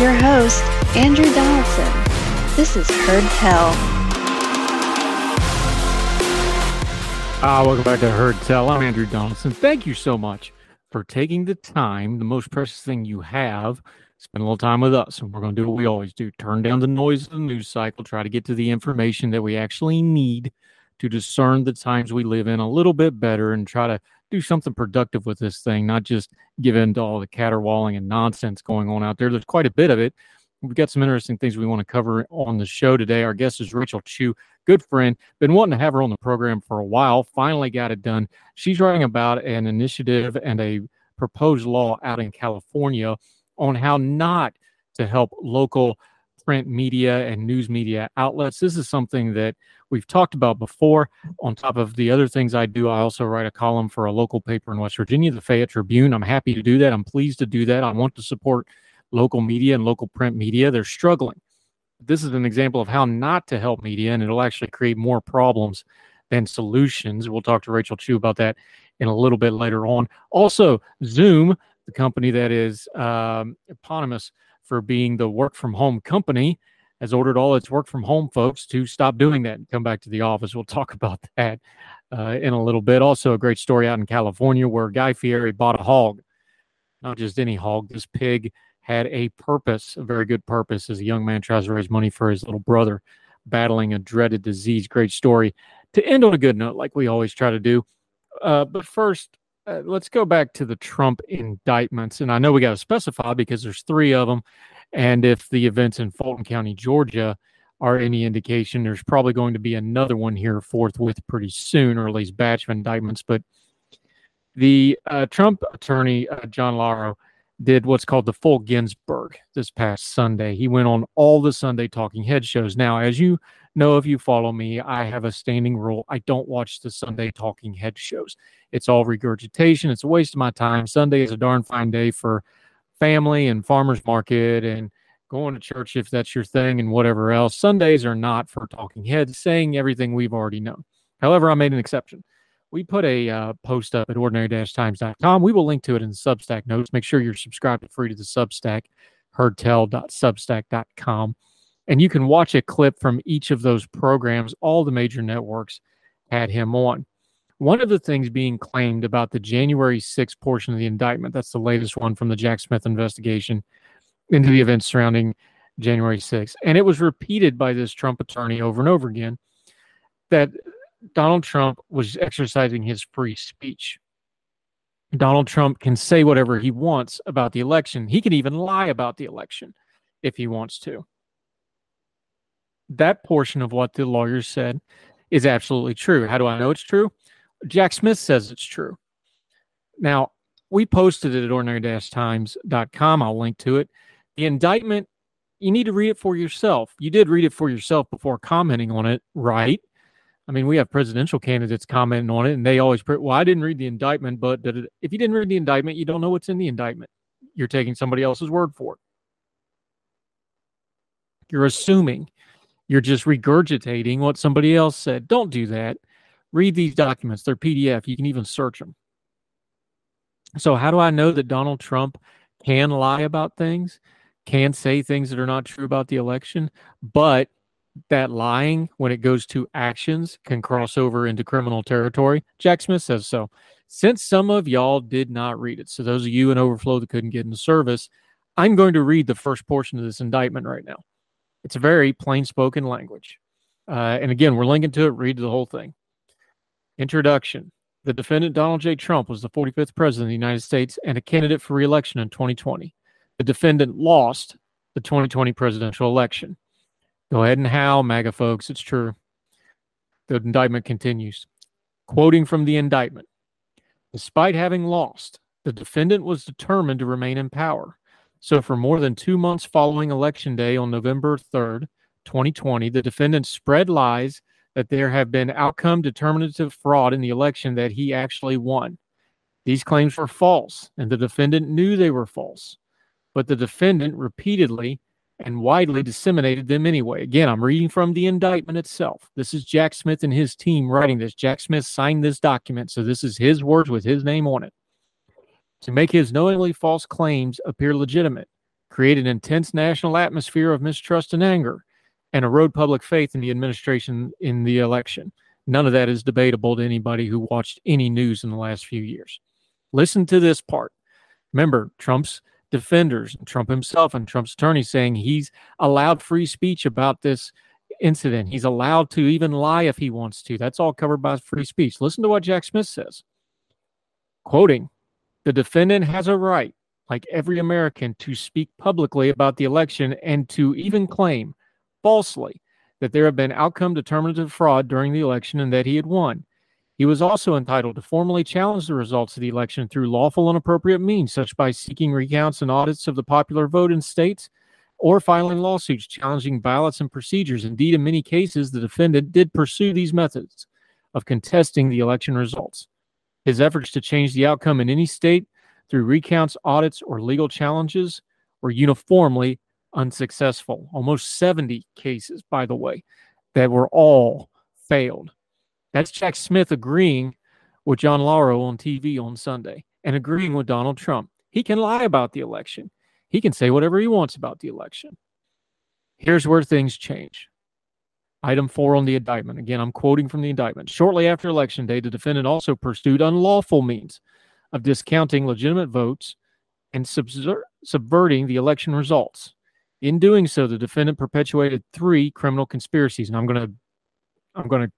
Your host, Andrew Donaldson. This is Heard Tell. Ah, welcome back to Heard Tell. I'm Andrew Donaldson. Thank you so much for taking the time, the most precious thing you have, spend a little time with us. And we're going to do what we always do turn down the noise of the news cycle, try to get to the information that we actually need to discern the times we live in a little bit better and try to do something productive with this thing, not just give in to all the caterwauling and nonsense going on out there. There's quite a bit of it. We've got some interesting things we want to cover on the show today. Our guest is Rachel Chiu, good friend. Been wanting to have her on the program for a while. Finally got it done. She's writing about an initiative and a proposed law out in California on how not to help local print media and news media outlets. This is something that we've talked about before. On top of the other things I do, I also write a column for a local paper in West Virginia, the Fayette Tribune. I'm happy to do that. I'm pleased to do that. I want to support local media and local print media. They're struggling. This is an example of how not to help media, and it'll actually create more problems than solutions. We'll talk to Rachel Chiu about that in a little bit later on. Also, Zoom, the company that is um, eponymous for being the work from home company, has ordered all its work from home folks to stop doing that and come back to the office. We'll talk about that uh, in a little bit. Also, a great story out in California where Guy Fieri bought a hog, not just any hog. This pig had a purpose, a very good purpose, as a young man tries to raise money for his little brother battling a dreaded disease. Great story. To end on a good note, like we always try to do. Uh, but first, uh, let's go back to the Trump indictments. And I know we got to specify because there's three of them. And if the events in Fulton County, Georgia, are any indication, there's probably going to be another one here forthwith pretty soon, or at least batch of indictments. But the uh, Trump attorney, uh, John Lauro, did what's called the full Ginsburg this past Sunday. He went on all the Sunday talking head shows. Now, as you know, if you follow me, I have a standing rule. I don't watch the Sunday talking head shows. It's all regurgitation. It's a waste of my time. Sunday is a darn fine day for family and farmers market and going to church if that's your thing and whatever else. Sundays are not for talking heads saying everything we've already known. However, I made an exception we put a uh, post up at ordinary-times.com. We will link to it in the Substack notes. Make sure you're subscribed for free to the Substack, heardtell.substack.com. And you can watch a clip from each of those programs. All the major networks had him on. One of the things being claimed about the January 6th portion of the indictment, that's the latest one from the Jack Smith investigation into the events surrounding January 6th. And it was repeated by this Trump attorney over and over again that Donald Trump was exercising his free speech. Donald Trump can say whatever he wants about the election. He can even lie about the election if he wants to. That portion of what the lawyers said is absolutely true. How do I know it's true? Jack Smith says it's true. Now, we posted it at ordinary-times.com. I'll link to it. The indictment, you need to read it for yourself. You did read it for yourself before commenting on it, right? I mean, we have presidential candidates commenting on it, and they always, well, I didn't read the indictment, but if you didn't read the indictment, you don't know what's in the indictment. You're taking somebody else's word for it. You're assuming. You're just regurgitating what somebody else said. Don't do that. Read these documents. They're PDF. You can even search them. So, how do I know that Donald Trump can lie about things, can say things that are not true about the election, but that lying, when it goes to actions, can cross over into criminal territory? Jack Smith says so. Since some of y'all did not read it, so those of you in overflow that couldn't get into service, I'm going to read the first portion of this indictment right now. It's a very plain spoken language. Uh, and again, we're linking to it. Read the whole thing. Introduction The defendant, Donald J. Trump, was the 45th president of the United States and a candidate for reelection in 2020. The defendant lost the 2020 presidential election. Go ahead and howl, MAGA folks. It's true. The indictment continues. Quoting from the indictment Despite having lost, the defendant was determined to remain in power. So, for more than two months following Election Day on November 3rd, 2020, the defendant spread lies that there have been outcome determinative fraud in the election that he actually won. These claims were false, and the defendant knew they were false. But the defendant repeatedly and widely disseminated them anyway. Again, I'm reading from the indictment itself. This is Jack Smith and his team writing this. Jack Smith signed this document, so this is his words with his name on it to make his knowingly false claims appear legitimate, create an intense national atmosphere of mistrust and anger, and erode public faith in the administration in the election. None of that is debatable to anybody who watched any news in the last few years. Listen to this part. Remember, Trump's defenders, Trump himself, and Trump's attorney saying he's allowed free speech about this incident. He's allowed to even lie if he wants to. That's all covered by free speech. Listen to what Jack Smith says. Quoting the defendant has a right, like every American, to speak publicly about the election and to even claim falsely that there had been outcome determinative fraud during the election and that he had won. He was also entitled to formally challenge the results of the election through lawful and appropriate means, such by seeking recounts and audits of the popular vote in states or filing lawsuits challenging ballots and procedures. Indeed, in many cases, the defendant did pursue these methods of contesting the election results. His efforts to change the outcome in any state through recounts, audits, or legal challenges were uniformly unsuccessful. Almost 70 cases, by the way, that were all failed. That's Jack Smith agreeing with John Lauro on TV on Sunday and agreeing with Donald Trump. He can lie about the election. He can say whatever he wants about the election. Here's where things change. Item four on the indictment. Again, I'm quoting from the indictment. Shortly after Election Day, the defendant also pursued unlawful means of discounting legitimate votes and subver- subverting the election results. In doing so, the defendant perpetuated three criminal conspiracies, and I'm going to I'm going to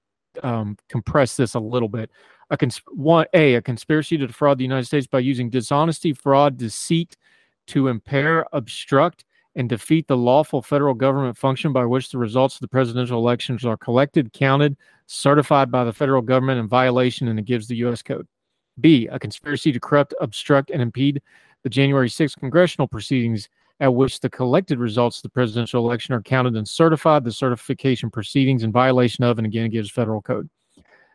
um, compress this a little bit. A cons- one a a conspiracy to defraud the United States by using dishonesty, fraud, deceit to impair, obstruct, and defeat the lawful federal government function by which the results of the presidential elections are collected, counted, certified by the federal government in violation, and it gives the U.S. Code. B, a conspiracy to corrupt, obstruct, and impede the January 6th congressional proceedings at which the collected results of the presidential election are counted and certified, the certification proceedings in violation of, and again, it gives federal code.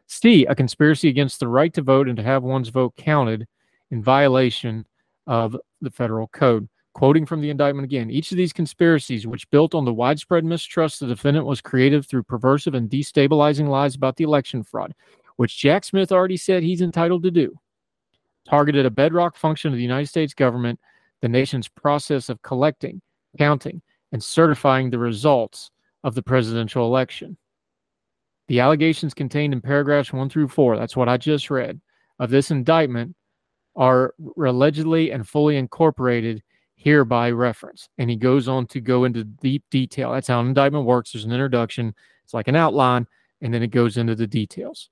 C, a conspiracy against the right to vote and to have one's vote counted in violation of the federal code. Quoting from the indictment again, each of these conspiracies, which built on the widespread mistrust the defendant was created through perversive and destabilizing lies about the election fraud, which Jack Smith already said he's entitled to do, targeted a bedrock function of the United States government, the nation's process of collecting, counting, and certifying the results of the presidential election. The allegations contained in paragraphs one through four, that's what I just read, of this indictment are allegedly and fully incorporated hereby reference. And he goes on to go into deep detail. That's how an indictment works. There's an introduction, it's like an outline, and then it goes into the details.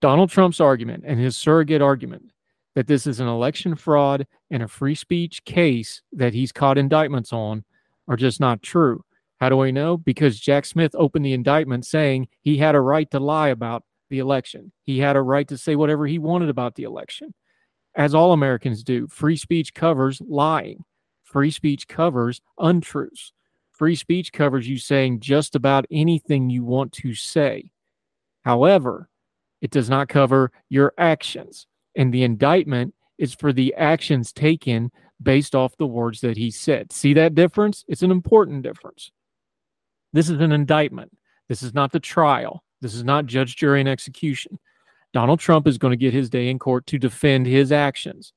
Donald Trump's argument and his surrogate argument that this is an election fraud and a free speech case that he's caught indictments on are just not true. How do I know? Because Jack Smith opened the indictment saying he had a right to lie about the election. He had a right to say whatever he wanted about the election as all Americans do. Free speech covers lying, free speech covers untruths. Free speech covers you saying just about anything you want to say. However, it does not cover your actions. And the indictment is for the actions taken based off the words that he said. See that difference? It's an important difference. This is an indictment. This is not the trial. This is not judge, jury, and execution. Donald Trump is going to get his day in court to defend his actions.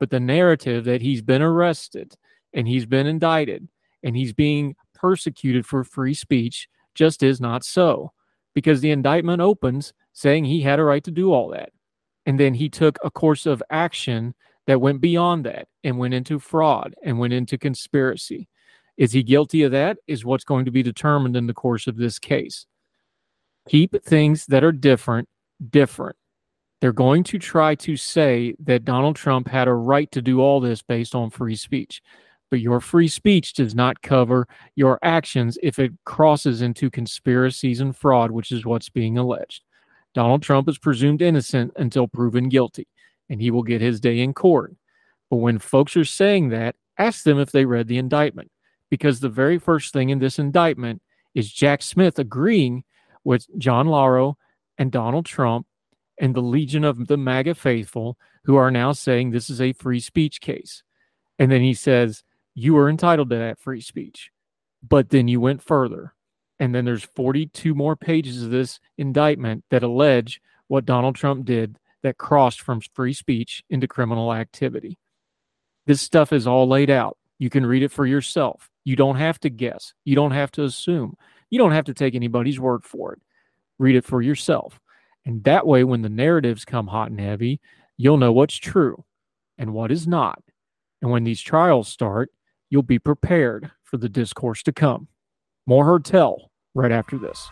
But the narrative that he's been arrested and he's been indicted and he's being persecuted for free speech just is not so because the indictment opens saying he had a right to do all that. And then he took a course of action that went beyond that and went into fraud and went into conspiracy. Is he guilty of that? Is what's going to be determined in the course of this case. Keep things that are different, different. They're going to try to say that Donald Trump had a right to do all this based on free speech. But your free speech does not cover your actions if it crosses into conspiracies and fraud, which is what's being alleged. Donald Trump is presumed innocent until proven guilty, and he will get his day in court. But when folks are saying that, ask them if they read the indictment, because the very first thing in this indictment is Jack Smith agreeing with John Lauro and Donald Trump and the legion of the MAGA faithful who are now saying this is a free speech case. And then he says, You are entitled to that free speech. But then you went further and then there's 42 more pages of this indictment that allege what Donald Trump did that crossed from free speech into criminal activity. This stuff is all laid out. You can read it for yourself. You don't have to guess. You don't have to assume. You don't have to take anybody's word for it. Read it for yourself. And that way, when the narratives come hot and heavy, you'll know what's true and what is not. And when these trials start, you'll be prepared for the discourse to come. More Heard Tell right after this.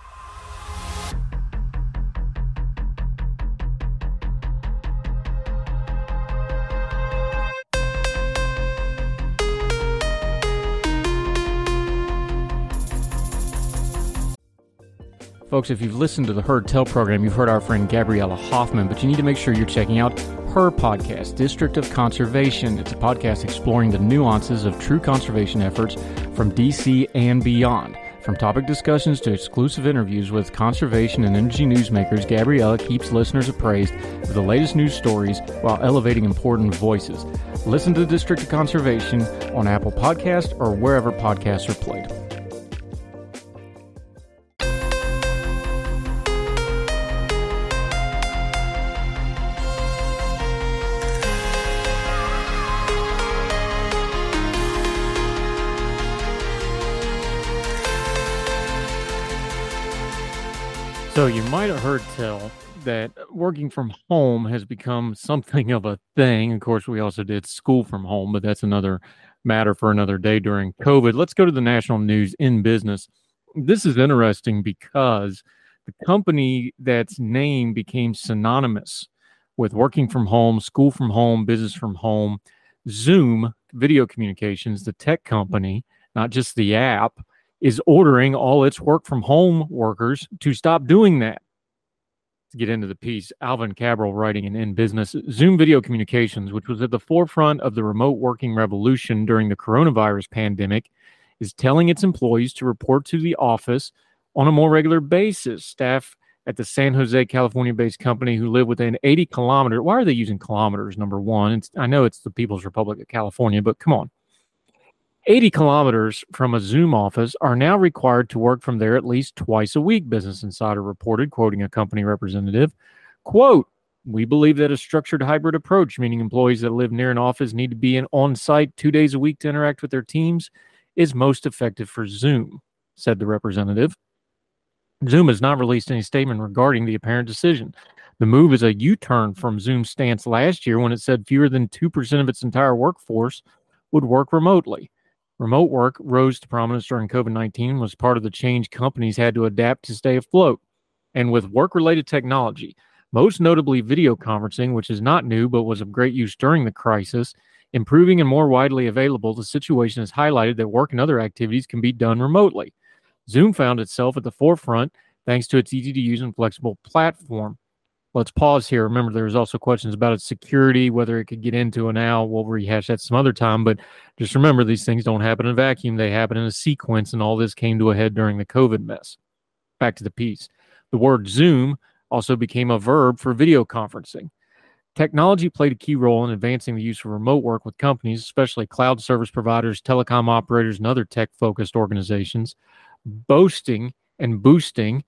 Folks, if you've listened to the Heard Tell program, you've heard our friend Gabriella Hoffman, but you need to make sure you're checking out her podcast, District of Conservation. It's a podcast exploring the nuances of true conservation efforts from DC and beyond. From topic discussions to exclusive interviews with conservation and energy newsmakers, Gabriella keeps listeners appraised of the latest news stories while elevating important voices. Listen to the District of Conservation on Apple Podcast or wherever podcasts are played. So you might have heard tell that working from home has become something of a thing. Of course, we also did school from home, but that's another matter for another day during COVID. Let's go to the national news in business. This is interesting because the company that's name became synonymous with working from home, school from home, business from home, Zoom video communications, the tech company, not just the app, is ordering all its work from home workers to stop doing that. To get into the piece, Alvin Cabral writing in In Business Zoom Video Communications, which was at the forefront of the remote working revolution during the coronavirus pandemic, is telling its employees to report to the office on a more regular basis. Staff at the San Jose, California based company who live within 80 kilometers. Why are they using kilometers? Number one, it's, I know it's the People's Republic of California, but come on. 80 kilometers from a Zoom office are now required to work from there at least twice a week, Business Insider reported, quoting a company representative. Quote, we believe that a structured hybrid approach, meaning employees that live near an office need to be in on site two days a week to interact with their teams, is most effective for Zoom, said the representative. Zoom has not released any statement regarding the apparent decision. The move is a U turn from Zoom's stance last year when it said fewer than 2% of its entire workforce would work remotely. Remote work rose to prominence during COVID 19 was part of the change companies had to adapt to stay afloat. And with work related technology, most notably video conferencing, which is not new but was of great use during the crisis, improving and more widely available, the situation has highlighted that work and other activities can be done remotely. Zoom found itself at the forefront thanks to its easy to use and flexible platform let's pause here. Remember, there was also questions about its security, whether it could get into it now. We'll rehash that some other time. But just remember, these things don't happen in a vacuum. They happen in a sequence, and all this came to a head during the COVID mess. Back to the piece. The word Zoom also became a verb for video conferencing. Technology played a key role in advancing the use of remote work with companies, especially cloud service providers, telecom operators, and other tech focused organizations, boasting and boosting,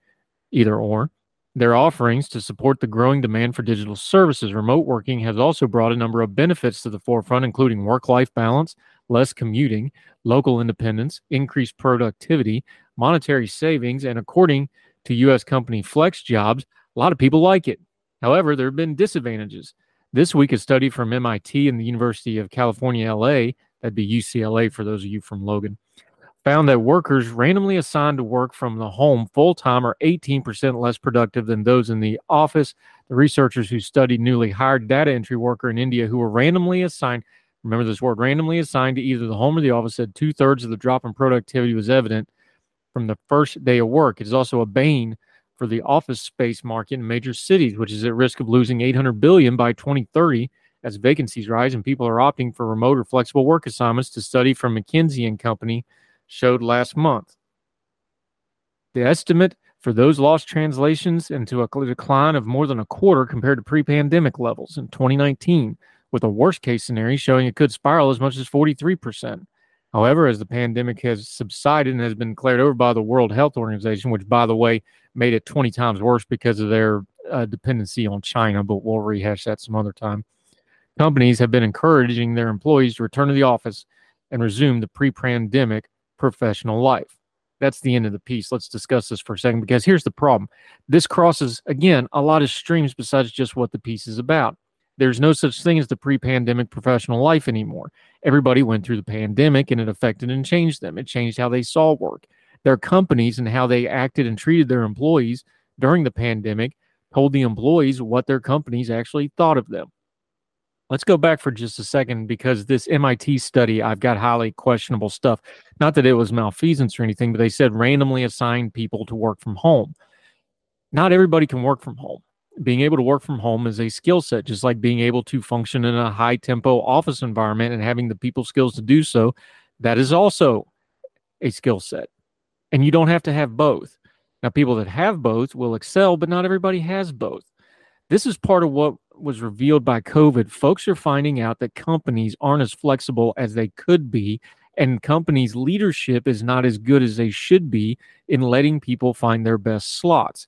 either or, their offerings to support the growing demand for digital services. Remote working has also brought a number of benefits to the forefront, including work life balance, less commuting, local independence, increased productivity, monetary savings, and according to U.S. company FlexJobs, a lot of people like it. However, there have been disadvantages. This week, a study from MIT and the University of California, LA, that'd be UCLA for those of you from Logan, found that workers randomly assigned to work from the home full time are 18% less productive than those in the office. The researchers who studied newly hired data entry worker in India who were randomly assigned, remember this word, randomly assigned to either the home or the office, said two thirds of the drop in productivity was evident from the first day of work. It is also a bane for the office space market in major cities, which is at risk of losing 800 billion by 2030 as vacancies rise and people are opting for remote or flexible work assignments to study from McKinsey and Company showed last month. The estimate for those lost translations into a decline of more than a quarter compared to pre-pandemic levels in 2019, with a worst case scenario showing it could spiral as much as 43%. However, as the pandemic has subsided and has been declared over by the World Health Organization, which, by the way, made it 20 times worse because of their uh, dependency on China, but we'll rehash that some other time. Companies have been encouraging their employees to return to the office and resume the pre pandemic professional life. That's the end of the piece. Let's discuss this for a second because here's the problem. This crosses, again, a lot of streams besides just what the piece is about. There's no such thing as the pre pandemic professional life anymore. Everybody went through the pandemic and it affected and changed them. It changed how they saw work. Their companies and how they acted and treated their employees during the pandemic told the employees what their companies actually thought of them. Let's go back for just a second because this MIT study, I've got highly questionable stuff. Not that it was malfeasance or anything, but they said randomly assigned people to work from home. Not everybody can work from home being able to work from home is a skill set, just like being able to function in a high tempo office environment and having the people skills to do so. That is also a skill set. And you don't have to have both. Now, people that have both will excel, but not everybody has both. This is part of what was revealed by COVID. Folks are finding out that companies aren't as flexible as they could be, and companies' leadership is not as good as they should be in letting people find their best slots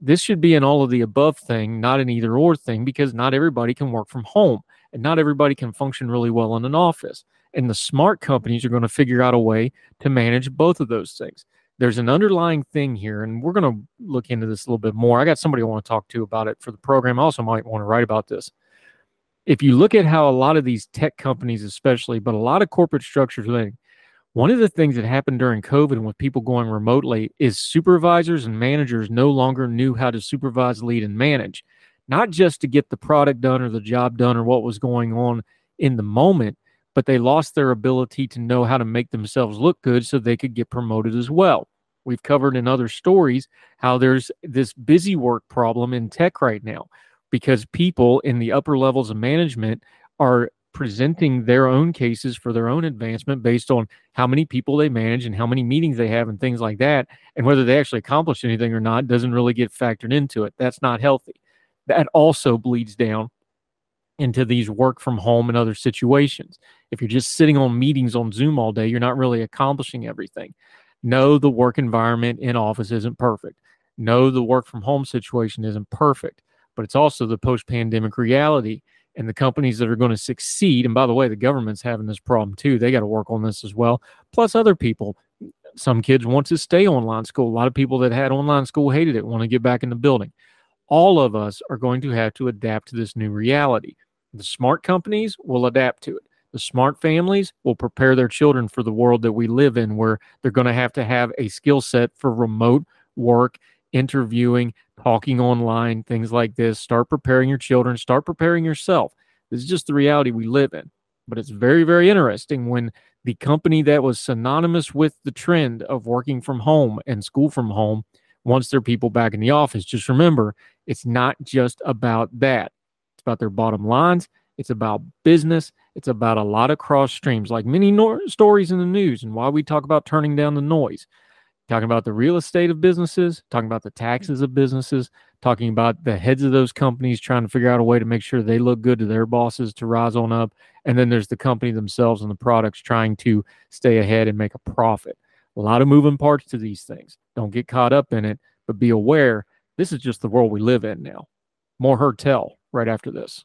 this should be an all of the above thing, not an either or thing, because not everybody can work from home and not everybody can function really well in an office. And the smart companies are going to figure out a way to manage both of those things. There's an underlying thing here, and we're going to look into this a little bit more. I got somebody I want to talk to about it for the program. I also might want to write about this. If you look at how a lot of these tech companies, especially, but a lot of corporate structures, one of the things that happened during COVID and with people going remotely is supervisors and managers no longer knew how to supervise, lead, and manage, not just to get the product done or the job done or what was going on in the moment, but they lost their ability to know how to make themselves look good so they could get promoted as well. We've covered in other stories how there's this busy work problem in tech right now because people in the upper levels of management are presenting their own cases for their own advancement based on how many people they manage and how many meetings they have and things like that. And whether they actually accomplish anything or not doesn't really get factored into it. That's not healthy. That also bleeds down into these work from home and other situations. If you're just sitting on meetings on Zoom all day, you're not really accomplishing everything. No, the work environment in office isn't perfect. No, the work from home situation isn't perfect, but it's also the post pandemic reality and the companies that are going to succeed. And by the way, the government's having this problem too. They got to work on this as well. Plus, other people. Some kids want to stay online school. A lot of people that had online school hated it, want to get back in the building. All of us are going to have to adapt to this new reality. The smart companies will adapt to it. The smart families will prepare their children for the world that we live in, where they're going to have to have a skill set for remote work interviewing, talking online, things like this. Start preparing your children, start preparing yourself. This is just the reality we live in. But it's very, very interesting when the company that was synonymous with the trend of working from home and school from home wants their people back in the office. Just remember, it's not just about that. It's about their bottom lines. It's about business. It's about a lot of cross streams, like many stories in the news, and why we talk about turning down the noise talking about the real estate of businesses, talking about the taxes of businesses, talking about the heads of those companies trying to figure out a way to make sure they look good to their bosses to rise on up. And then there's the company themselves and the products trying to stay ahead and make a profit. A lot of moving parts to these things. Don't get caught up in it, but be aware this is just the world we live in now. More Heard Tell right after this.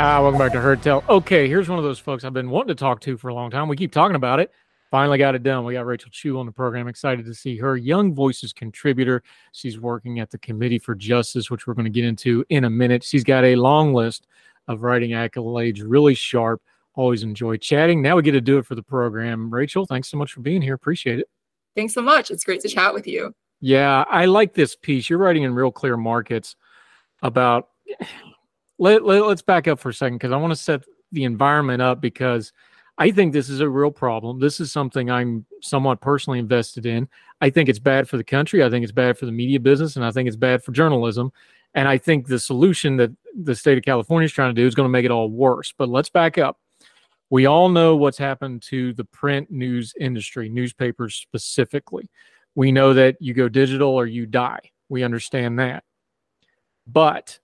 Ah, welcome back to Heard Tell. Okay, here's one of those folks I've been wanting to talk to for a long time. We keep talking about it. Finally got it done. We got Rachel Chiu on the program. Excited to see her. Young Voices contributor. She's working at the Committee for Justice, which we're going to get into in a minute. She's got a long list of writing accolades, really sharp. Always enjoy chatting. Now we get to do it for the program. Rachel, thanks so much for being here. Appreciate it. Thanks so much. It's great to chat with you. Yeah, I like this piece. You're writing in Real Clear Markets about let, let us back up for a second because I want to set the environment up because I think this is a real problem. This is something I'm somewhat personally invested in. I think it's bad for the country. I think it's bad for the media business, and I think it's bad for journalism. And I think the solution that the state of California is trying to do is going to make it all worse. But let's back up. We all know what's happened to the print news industry, newspapers specifically. We know that you go digital or you die. We understand that. But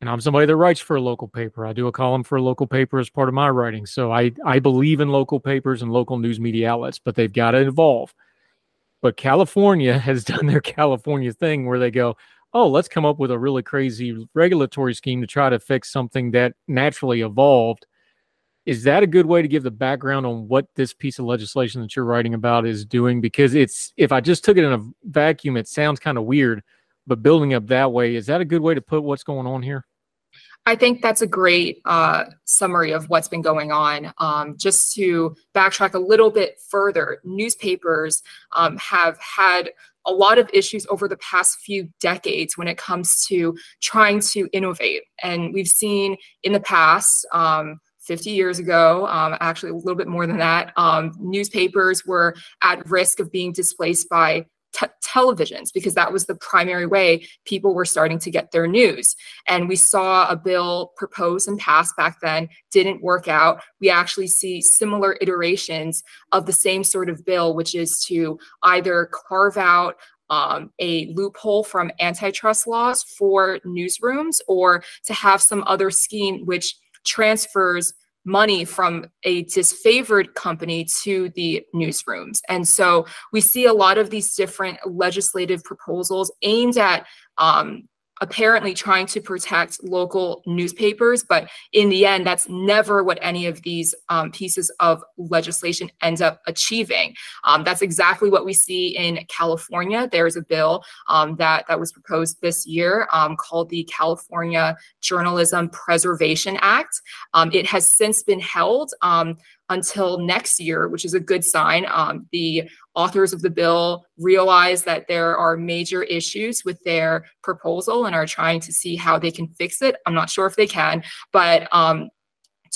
and I'm somebody that writes for a local paper. I do a column for a local paper as part of my writing. So I, I believe in local papers and local news media outlets, but they've got to evolve. But California has done their California thing where they go, oh, let's come up with a really crazy regulatory scheme to try to fix something that naturally evolved. Is that a good way to give the background on what this piece of legislation that you're writing about is doing? Because it's, if I just took it in a vacuum, it sounds kind of weird, but building up that way, is that a good way to put what's going on here? I think that's a great uh, summary of what's been going on. Um, just to backtrack a little bit further, newspapers um, have had a lot of issues over the past few decades when it comes to trying to innovate. And we've seen in the past, um, 50 years ago, um, actually a little bit more than that, um, newspapers were at risk of being displaced by televisions because that was the primary way people were starting to get their news. And we saw a bill proposed and passed back then, didn't work out. We actually see similar iterations of the same sort of bill, which is to either carve out um, a loophole from antitrust laws for newsrooms or to have some other scheme which transfers money from a disfavored company to the newsrooms. And so we see a lot of these different legislative proposals aimed at um, apparently trying to protect local newspapers, but in the end, that's never what any of these um, pieces of legislation ends up achieving. Um, that's exactly what we see in California. There's a bill um, that that was proposed this year um, called the California Journalism Preservation Act. Um, it has since been held um, until next year, which is a good sign. Um, the authors of the bill realize that there are major issues with their proposal and are trying to see how they can fix it. I'm not sure if they can, but um,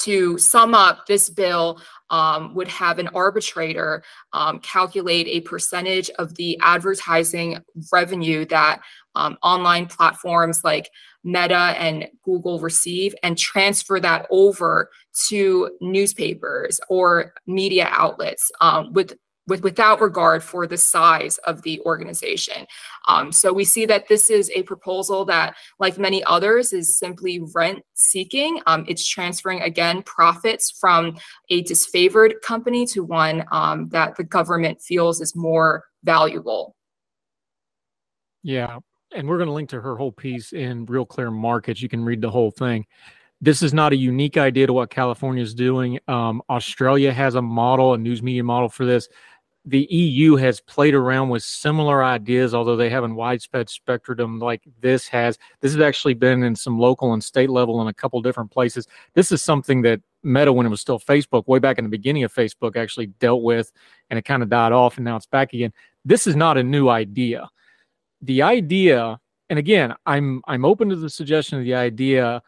to sum up, this bill um, would have an arbitrator um, calculate a percentage of the advertising revenue that um, online platforms like Meta and Google receive and transfer that over to newspapers or media outlets um, with with without regard for the size of the organization. Um, so we see that this is a proposal that, like many others, is simply rent seeking. Um, it's transferring again profits from a disfavored company to one um, that the government feels is more valuable. Yeah, and we're going to link to her whole piece in Real Clear Markets. You can read the whole thing. This is not a unique idea to what California is doing. Um, Australia has a model, a news media model for this. The EU has played around with similar ideas, although they haven't widespread spectrum like this has. This has actually been in some local and state level in a couple different places. This is something that Meta, when it was still Facebook, way back in the beginning of Facebook, actually dealt with, and it kind of died off, and now it's back again. This is not a new idea. The idea, and again, I'm I'm open to the suggestion of the idea,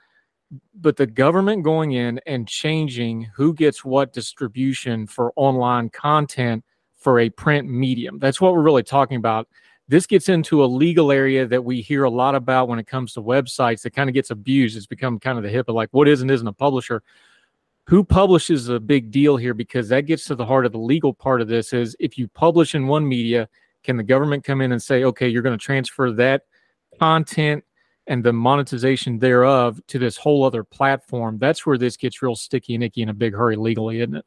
but the government going in and changing who gets what distribution for online content for a print medium. That's what we're really talking about. This gets into a legal area that we hear a lot about when it comes to websites that kind of gets abused. It's become kind of the hip of like what is and isn't a publisher who publishes a big deal here because that gets to the heart of the legal part of this is if you publish in one media can the government come in and say okay you're going to transfer that content and the monetization thereof to this whole other platform that's where this gets real sticky and icky in a big hurry legally isn't it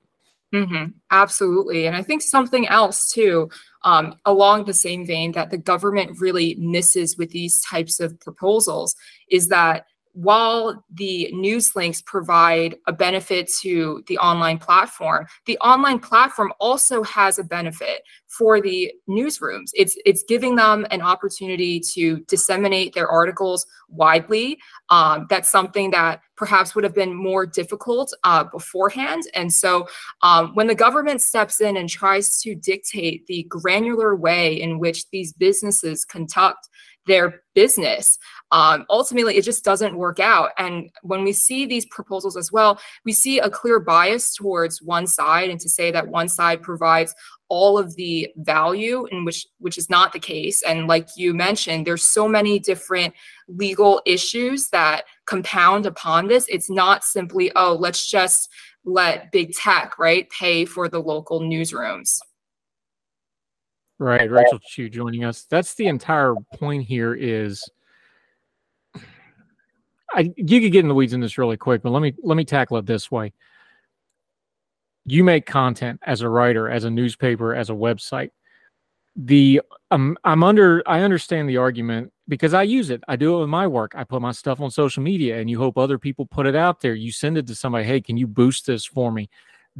Mm-hmm. Absolutely. And I think something else too, um, along the same vein that the government really misses with these types of proposals is that while the news links provide a benefit to the online platform, the online platform also has a benefit for the newsrooms. It's it's giving them an opportunity to disseminate their articles widely. Um, that's something that perhaps would have been more difficult uh, beforehand. And so, um, when the government steps in and tries to dictate the granular way in which these businesses conduct their business. Um, ultimately, it just doesn't work out. And when we see these proposals as well, we see a clear bias towards one side and to say that one side provides all of the value in which which is not the case and like you mentioned there's so many different legal issues that compound upon this it's not simply oh let's just let big tech right pay for the local newsrooms Right, Rachel Chiu joining us. That's the entire point here is I you could get in the weeds in this really quick, but let me let me tackle it this way. You make content as a writer, as a newspaper, as a website. The um, I'm under I understand the argument because I use it. I do it with my work. I put my stuff on social media and you hope other people put it out there. You send it to somebody, "Hey, can you boost this for me?"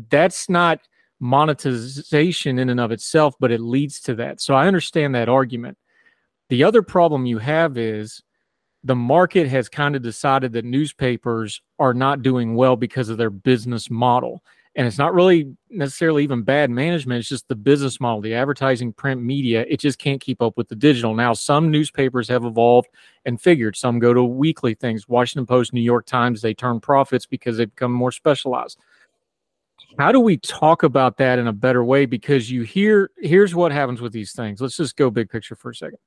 That's not monetization in and of itself, but it leads to that. So I understand that argument. The other problem you have is the market has kind of decided that newspapers are not doing well because of their business model. And it's not really necessarily even bad management. It's just the business model, the advertising print media. It just can't keep up with the digital. Now, some newspapers have evolved and figured. Some go to weekly things. Washington Post, New York Times, they turn profits because they become more specialized how do we talk about that in a better way? Because you hear here's what happens with these things. Let's just go big picture for a second.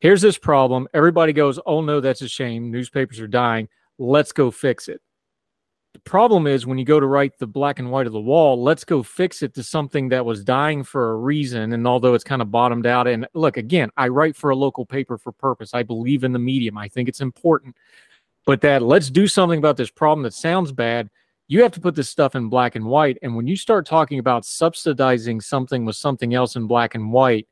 Here's this problem. Everybody goes oh no that's a shame. Newspapers are dying. Let's go fix it. The problem is when you go to write the black and white of the wall let's go fix it to something that was dying for a reason. And although it's kind of bottomed out and look again i write for a local paper for purpose. I believe in the medium. I think it's important. But that let's do something about this problem that sounds bad you have to put this stuff in black and white. And when you start talking about subsidizing something with something else in black and white,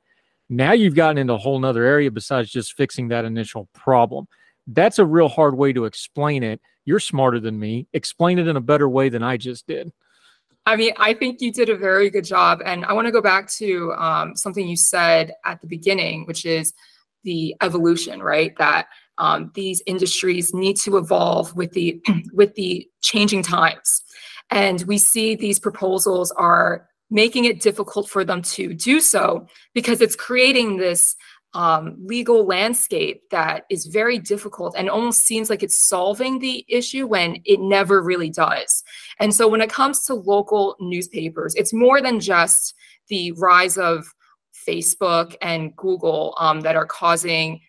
now you've gotten into a whole nother area besides just fixing that initial problem. That's a real hard way to explain it. You're smarter than me. Explain it in a better way than I just did. I mean, I think you did a very good job. And I want to go back to um, something you said at the beginning, which is the evolution, right? That um, these industries need to evolve with the with the changing times and we see these proposals are making it difficult for them to do so because it's creating this um, legal landscape that is very difficult and almost seems like it's solving the issue when it never really does. And so when it comes to local newspapers, it's more than just the rise of Facebook and Google um, that are causing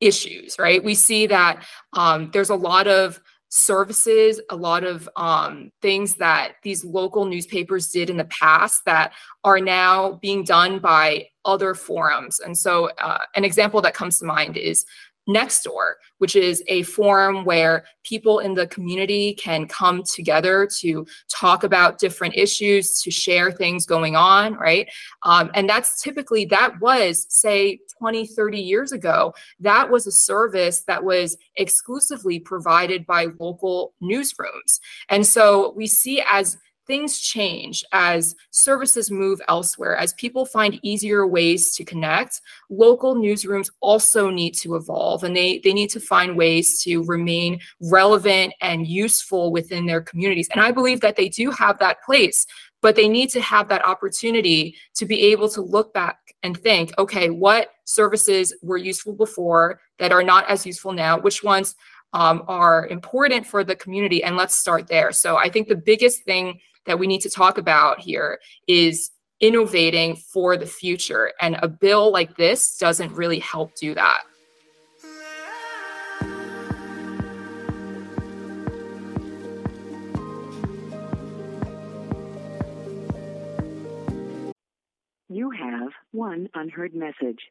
issues, right? We see that um, there's a lot of services, a lot of um, things that these local newspapers did in the past that are now being done by other forums. And so, uh, an example that comes to mind is Nextdoor, which is a forum where people in the community can come together to talk about different issues, to share things going on, right? Um, and that's typically, that was, say, 20, 30 years ago, that was a service that was exclusively provided by local newsrooms. And so we see as things change as services move elsewhere, as people find easier ways to connect, local newsrooms also need to evolve and they, they need to find ways to remain relevant and useful within their communities. And I believe that they do have that place, but they need to have that opportunity to be able to look back and think, okay, what services were useful before that are not as useful now? Which ones um, are important for the community? And let's start there. So I think the biggest thing that we need to talk about here is innovating for the future. And a bill like this doesn't really help do that. You have one unheard message.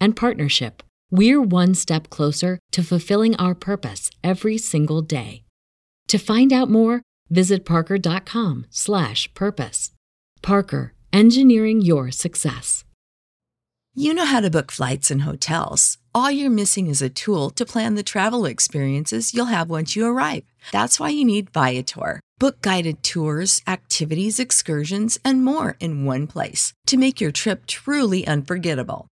and partnership, we're one step closer to fulfilling our purpose every single day. To find out more, visit parker.com/purpose. Parker, engineering your success. You know how to book flights and hotels. All you're missing is a tool to plan the travel experiences you'll have once you arrive. That's why you need Viator. Book guided tours, activities, excursions, and more in one place to make your trip truly unforgettable.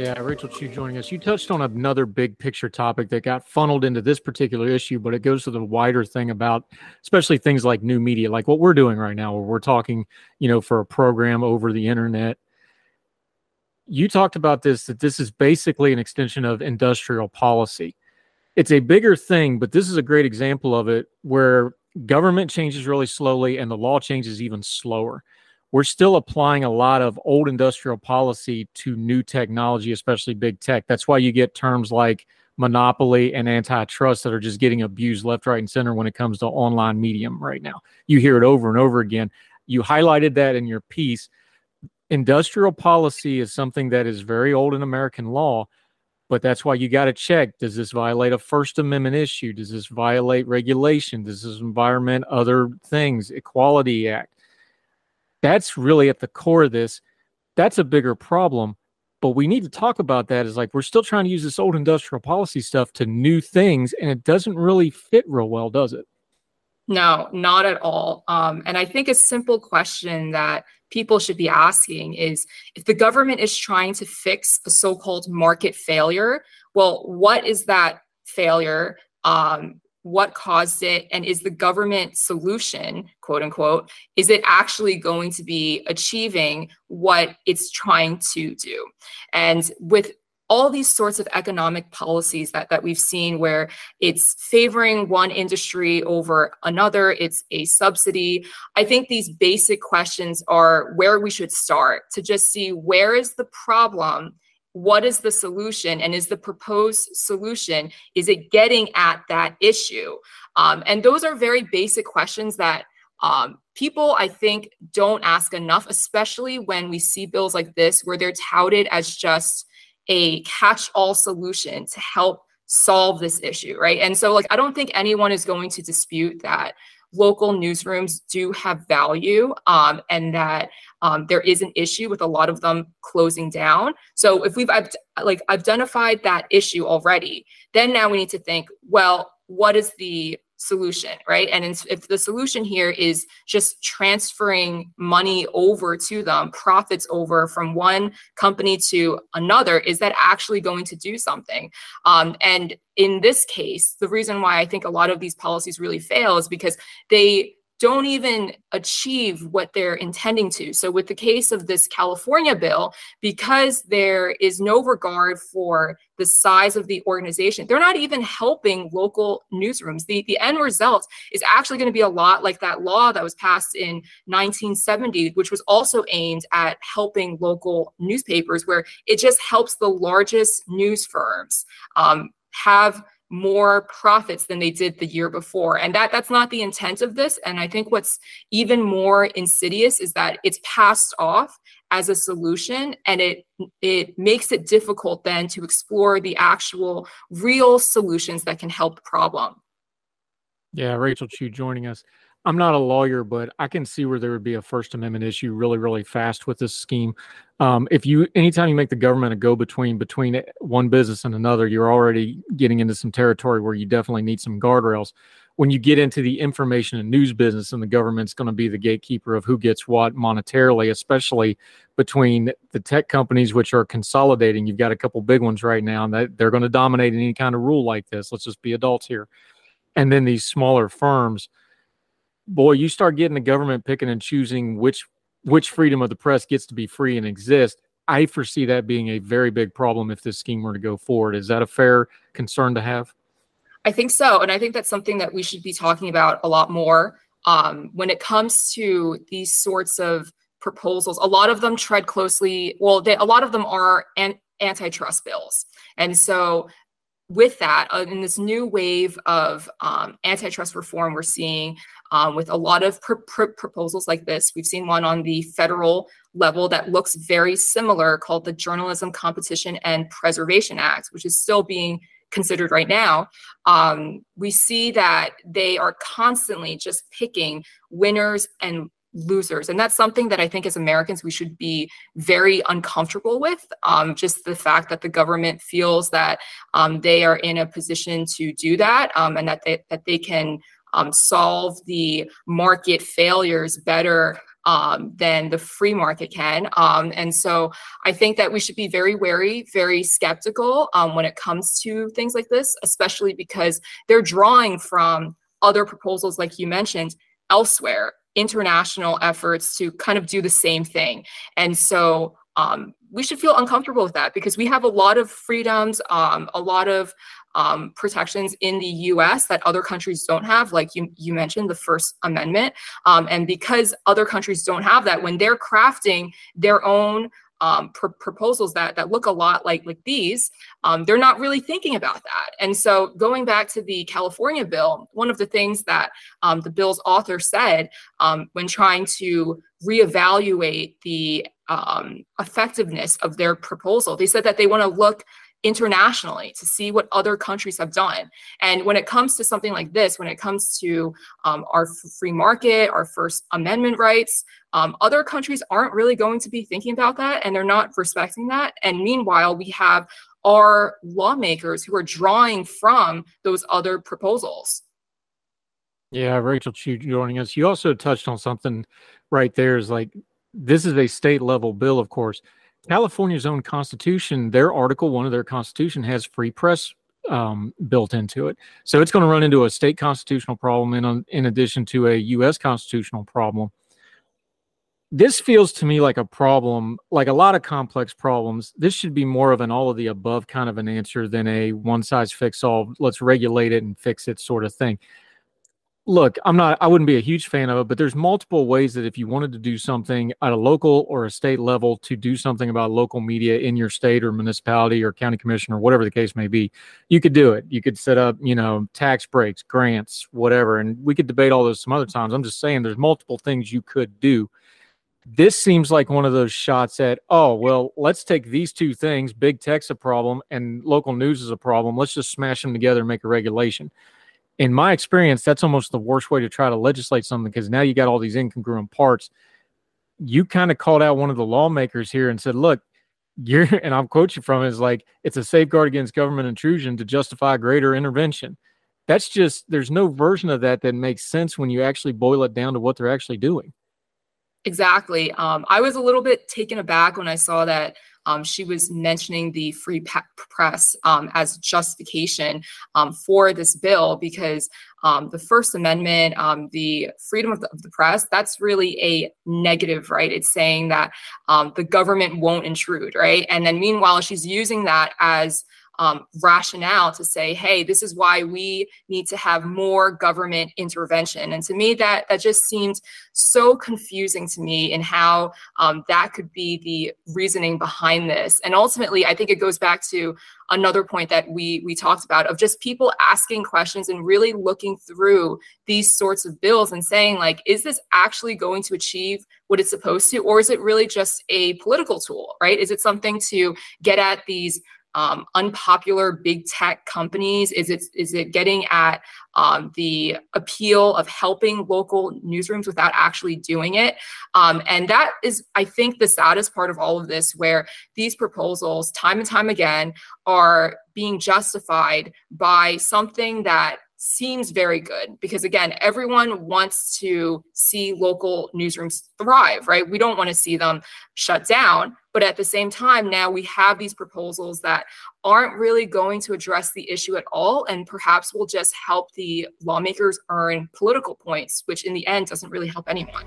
Yeah, Rachel Chiu joining us. You touched on another big picture topic that got funneled into this particular issue, but it goes to the wider thing about especially things like new media, like what we're doing right now, where we're talking, you know, for a program over the internet. You talked about this, that this is basically an extension of industrial policy. It's a bigger thing, but this is a great example of it where government changes really slowly and the law changes even slower we're still applying a lot of old industrial policy to new technology, especially big tech. That's why you get terms like monopoly and antitrust that are just getting abused left, right, and center when it comes to online medium right now. You hear it over and over again. You highlighted that in your piece. Industrial policy is something that is very old in American law, but that's why you got to check does this violate a First Amendment issue? Does this violate regulation? Does this environment other things, Equality Act? That's really at the core of this. That's a bigger problem. But we need to talk about that is like we're still trying to use this old industrial policy stuff to new things, and it doesn't really fit real well, does it? No, not at all. Um, and I think a simple question that people should be asking is if the government is trying to fix a so called market failure, well, what is that failure? Um, what caused it and is the government solution quote unquote is it actually going to be achieving what it's trying to do and with all these sorts of economic policies that, that we've seen where it's favoring one industry over another, it's a subsidy. I think these basic questions are where we should start to just see where is the problem what is the solution and is the proposed solution is it getting at that issue? Um, and those are very basic questions that um, people i think don't ask enough especially when we see bills like this where they're touted as just a catch-all solution to help solve this issue right? And so like i don't think anyone is going to dispute that local newsrooms do have value um, and that um, there is an issue with a lot of them closing down. So if we've like identified that issue already, then now we need to think, well, what is the solution, right? And if the solution here is just transferring money over to them, profits over from one company to another, is that actually going to do something? Um, and in this case, the reason why I think a lot of these policies really fail is because they don't even achieve what they're intending to. So, with the case of this California bill, because there is no regard for the size of the organization, they're not even helping local newsrooms. The, the end result is actually going to be a lot like that law that was passed in 1970, which was also aimed at helping local newspapers, where it just helps the largest news firms um, have more profits than they did the year before. And that that's not the intent of this. And i think what's even more insidious is that it's passed off as a solution and it it makes it difficult then to explore the actual real solutions that can help the problem. Yeah rachel chiu joining us I'm not a lawyer, but I can see where there would be a First Amendment issue really, really fast with this scheme. Um, if you, anytime you make the government a go between between one business and another, you're already getting into some territory where you definitely need some guardrails. When you get into the information and news business, and the government's going to be the gatekeeper of who gets what monetarily, especially between the tech companies which are consolidating. You've got a couple big ones right now, and that they're going to dominate any kind of rule like this. Let's just be adults here. And then these smaller firms boy, you start getting the government picking and choosing which which freedom of the press gets to be free and exist. I foresee that being a very big problem if this scheme were to go forward. Is that a fair concern to have? I think so, and I think that's something that we should be talking about a lot more um, when it comes to these sorts of proposals. A lot of them tread closely. Well, they, a lot of them are an, antitrust bills, and so with that, uh, in this new wave of um, antitrust reform, we're seeing um, with a lot of pr- pr- proposals like this. We've seen one on the federal level that looks very similar called the Journalism Competition and Preservation Act, which is still being considered right now. Um, we see that they are constantly just picking winners and losers. And that's something that I think as Americans we should be very uncomfortable with. Um, just the fact that the government feels that um, they are in a position to do that um, and that they, that they can um, solve the market failures better um, than the free market can. Um, and so I think that we should be very wary, very skeptical um, when it comes to things like this, especially because they're drawing from other proposals, like you mentioned, elsewhere international efforts to kind of do the same thing. And so um, we should feel uncomfortable with that because we have a lot of freedoms, um, a lot of um, protections in the US that other countries don't have, like you, you mentioned, the First Amendment. Um, and because other countries don't have that, when they're crafting their own um, pr- proposals that that look a lot like like these, um, they're not really thinking about that. And so, going back to the California bill, one of the things that um, the bill's author said um, when trying to reevaluate the um, effectiveness of their proposal, they said that they want to look internationally to see what other countries have done. And when it comes to something like this, when it comes to um, our free market, our First Amendment rights, um, other countries aren't really going to be thinking about that and they're not respecting that. And meanwhile, we have our lawmakers who are drawing from those other proposals. Yeah, Rachel Chiu joining us. You also touched on something right there is like this is a state level bill, of course. California's own constitution, their article one of their constitution has free press um, built into it. So it's going to run into a state constitutional problem in in addition to a U.S. constitutional problem. This feels to me like a problem, like a lot of complex problems. This should be more of an all of the above kind of an answer than a one size fits all. Let's regulate it and fix it sort of thing look, I'm not, I wouldn't be a huge fan of it, but there's multiple ways that if you wanted to do something at a local or a state level to do something about local media in your state or municipality or county commission or whatever the case may be, you could do it. You could set up, you know, tax breaks, grants, whatever. And we could debate all those some other times. I'm just saying there's multiple things you could do. This seems like one of those shots at, oh, well, let's take these two things. Big tech's a problem and local news is a problem. Let's just smash them together and make a regulation in my experience, that's almost the worst way to try to legislate something because now you got all these incongruent parts. You kind of called out one of the lawmakers here and said, look, you're, and I'm quoting from it, is like, it's a safeguard against government intrusion to justify greater intervention. That's just, there's no version of that that makes sense when you actually boil it down to what they're actually doing. Exactly. Um, I was a little bit taken aback when I saw that um, she was mentioning the free press um, as justification um, for this bill because um, the First Amendment, um, the freedom of the, of the, press, that's really a negative, right? It's saying that um, the government won't intrude, right? And then meanwhile, she's using that as um, rationale to say, hey, this is why we need to have more government intervention. And to me, that that just seemed so confusing to me in how um, that could be the reasoning behind this. And ultimately, I think it goes back to another point that we we talked about of just people asking questions and really looking through these sorts of bills and saying like is this actually going to achieve what it's supposed to or is it really just a political tool right is it something to get at these um, unpopular big tech companies? Is it is it getting at um, the appeal of helping local newsrooms without actually doing it? Um, and that is, I think, the saddest part of all of this, where these proposals, time and time again, are being justified by something that seems very good because again everyone wants to see local newsrooms thrive right? We don't want to see them shut down but at the same time now we have these proposals that aren't really going to address the issue at all and perhaps will just help the lawmakers earn political points which in the end doesn't really help anyone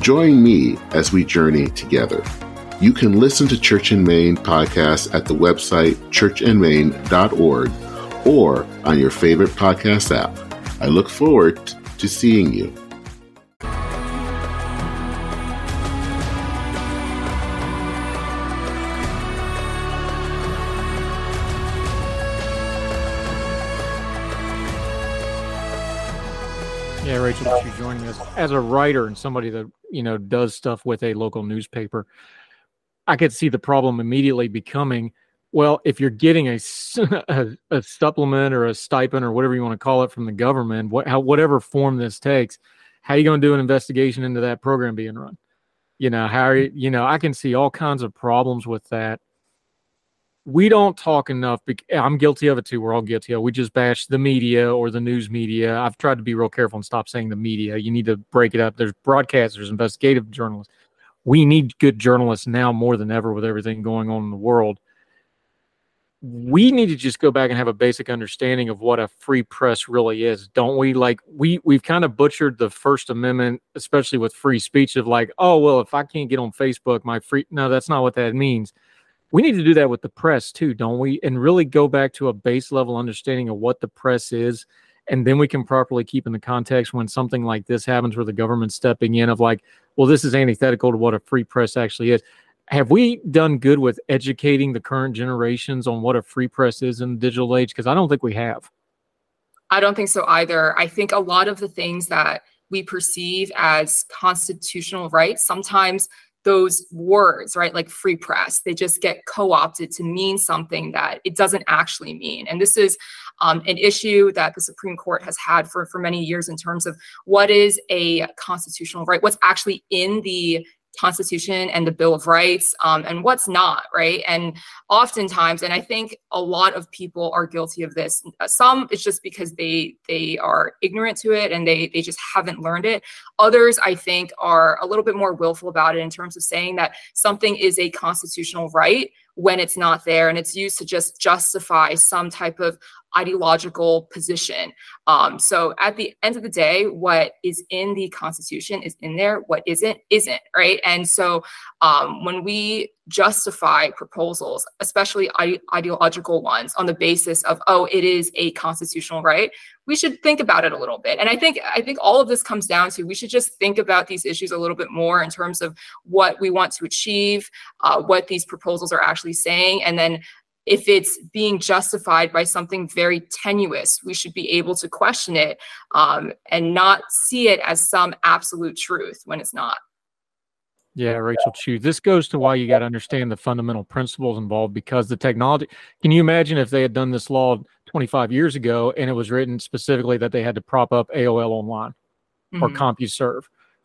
Join me as we journey together. You can listen to Church in Main podcast at the website churchandmain.org or on your favorite podcast app. I look forward to seeing you. Yeah, Rachel, for joining us. As a writer and somebody that you know does stuff with a local newspaper, I could see the problem immediately becoming, well, if you're getting a, a, a supplement or a stipend or whatever you want to call it from the government, what how, whatever form this takes, how are you going to do an investigation into that program being run? You know, how, are you, you know, I can see all kinds of problems with that. We don't talk enough. I'm guilty of it too. We're all guilty of. We just bash the media or the news media. I've tried to be real careful and stop saying the media. You need to break it up. There's broadcasters, investigative journalists. We need good journalists now more than ever with everything going on in the world we need to just go back and have a basic understanding of what a free press really is don't we like we we've kind of butchered the first amendment especially with free speech of like oh well if i can't get on facebook my free no that's not what that means we need to do that with the press too don't we and really go back to a base level understanding of what the press is and then we can properly keep in the context when something like this happens where the government's stepping in of like well this is antithetical to what a free press actually is have we done good with educating the current generations on what a free press is in the digital age? Because I don't think we have. I don't think so either. I think a lot of the things that we perceive as constitutional rights, sometimes those words, right, like free press, they just get co opted to mean something that it doesn't actually mean. And this is um, an issue that the Supreme Court has had for, for many years in terms of what is a constitutional right, what's actually in the Constitution and the Bill of Rights um, and what's not, right? And oftentimes, and I think a lot of people are guilty of this. Uh, some it's just because they they are ignorant to it and they they just haven't learned it. Others, I think, are a little bit more willful about it in terms of saying that something is a constitutional right when it's not there and it's used to just justify some type of ideological position. Um, so at the end of the day, what is in the Constitution is in there. What isn't, isn't, right? And so um, when we justify proposals, especially ide- ideological ones, on the basis of, oh, it is a constitutional right, we should think about it a little bit. And I think I think all of this comes down to we should just think about these issues a little bit more in terms of what we want to achieve, uh, what these proposals are actually saying, and then if it's being justified by something very tenuous, we should be able to question it um, and not see it as some absolute truth when it's not. Yeah, Rachel Chiu. This goes to why you got to understand the fundamental principles involved because the technology. Can you imagine if they had done this law 25 years ago and it was written specifically that they had to prop up AOL online mm-hmm. or CompuServe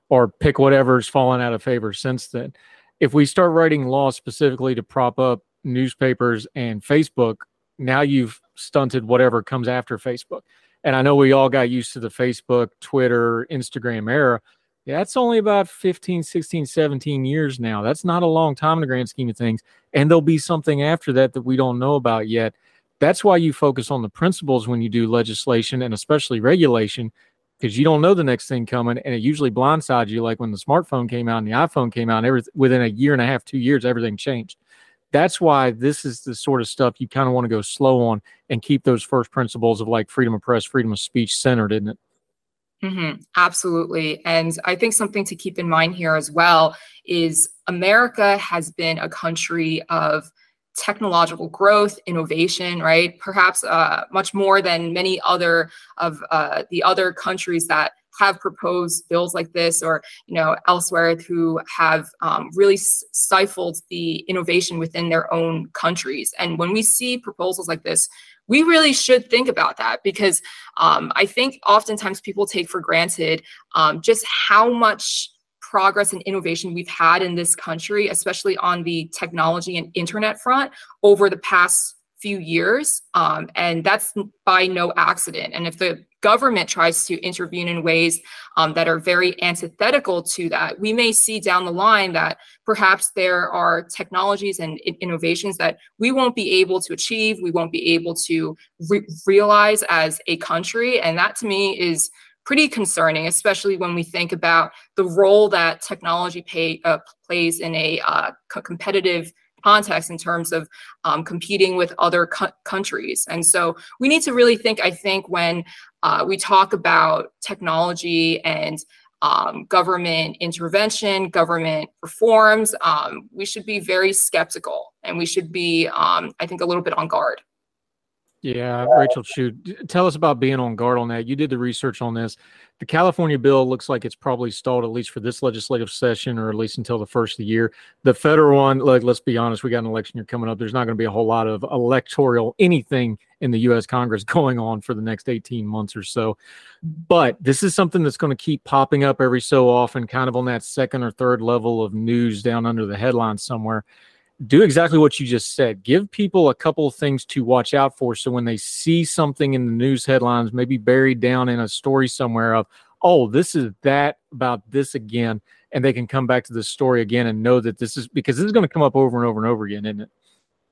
or pick whatever's fallen out of favor since then? If we start writing laws specifically to prop up newspapers and Facebook, now you've stunted whatever comes after Facebook. And I know we all got used to the Facebook, Twitter, Instagram era. Yeah, that's only about 15, 16, 17 years now. That's not a long time in the grand scheme of things. And there'll be something after that that we don't know about yet. That's why you focus on the principles when you do legislation and especially regulation, because you don't know the next thing coming. And it usually blindsides you, like when the smartphone came out and the iPhone came out, and every, within a year and a half, two years, everything changed that's why this is the sort of stuff you kind of want to go slow on and keep those first principles of like freedom of press, freedom of speech centered, isn't it? Mm-hmm, absolutely. And I think something to keep in mind here as well is America has been a country of technological growth, innovation, right? Perhaps uh, much more than many other of uh, the other countries that have proposed bills like this or you know elsewhere who have um, really stifled the innovation within their own countries. And when we see proposals like this we really should think about that because um, i think oftentimes people take for granted um, just how much progress and innovation we've had in this country especially on the technology and internet front over the past few years um, and that's by no accident and if the government tries to intervene in ways um, that are very antithetical to that, we may see down the line that perhaps there are technologies and innovations that we won't be able to achieve, we won't be able to re- realize as a country. And that to me is pretty concerning, especially when we think about the role that technology pay, uh, plays in a uh, competitive context in terms of um, competing with other countries. And so we need to really think, I think, when uh, we talk about technology and um, government intervention, government reforms, um, we should be very skeptical and we should be, um, I think, a little bit on guard. Yeah, Rachel Chiu, tell us about being on guard on that. You did the research on this. The California bill looks like it's probably stalled at least for this legislative session, or at least until the first of the year. The federal one, like let's be honest, we got an election year coming up. There's not going to be a whole lot of electoral anything in the U.S. Congress going on for the next 18 months or so. But this is something that's going to keep popping up every so often, kind of on that second or third level of news down under the headlines somewhere do exactly what you just said. Give people a couple of things to watch out for. So when they see something in the news headlines, maybe buried down in a story somewhere of, oh, this is that about this again, and they can come back to the story again and know that this is because this is going to come up over and over and over again, isn't it?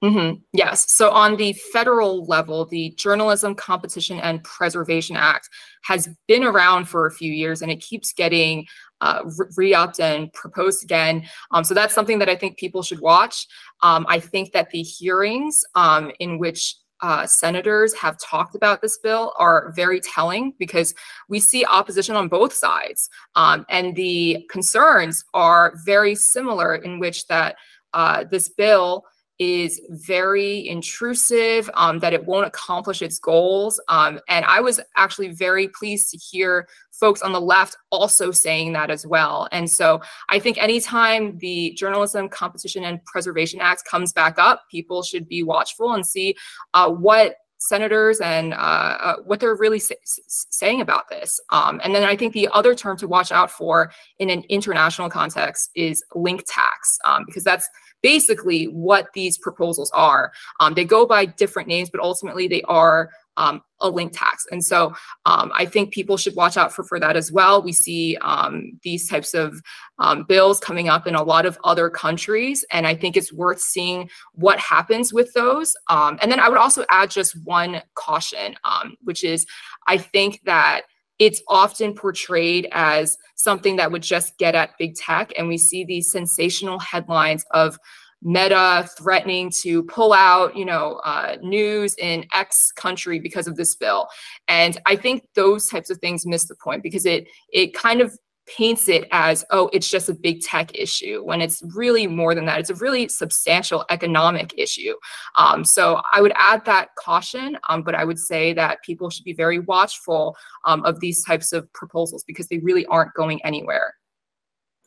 Mm-hmm. Yes. So on the federal level, the Journalism Competition and Preservation Act has been around for a few years and it keeps getting uh, re-upped and proposed again. Um, so that's something that I think people should watch. Um, I think that the hearings um, in which uh, senators have talked about this bill are very telling because we see opposition on both sides. Um, and the concerns are very similar in which that uh, this bill is very intrusive, um, that it won't accomplish its goals. Um, and I was actually very pleased to hear folks on the left also saying that as well. And so I think anytime the Journalism Competition and Preservation Act comes back up, people should be watchful and see uh, what senators and uh, uh, what they're really say, saying about this. Um, and then I think the other term to watch out for in an international context is link tax, um, because that's basically what these proposals are. Um, they go by different names, but ultimately they are um, a link tax. And so um, I think people should watch out for, for that as well. We see um, these types of um, bills coming up in a lot of other countries. And I think it's worth seeing what happens with those. Um, and then I would also add just one caution, um, which is I think that it's often portrayed as something that would just get at big tech. And we see these sensational headlines of Meta threatening to pull out, you know, uh, news in X country because of this bill. And I think those types of things miss the point because it it kind of paints it as oh it's just a big tech issue when it's really more than that it's a really substantial economic issue um, so i would add that caution um, but i would say that people should be very watchful um, of these types of proposals because they really aren't going anywhere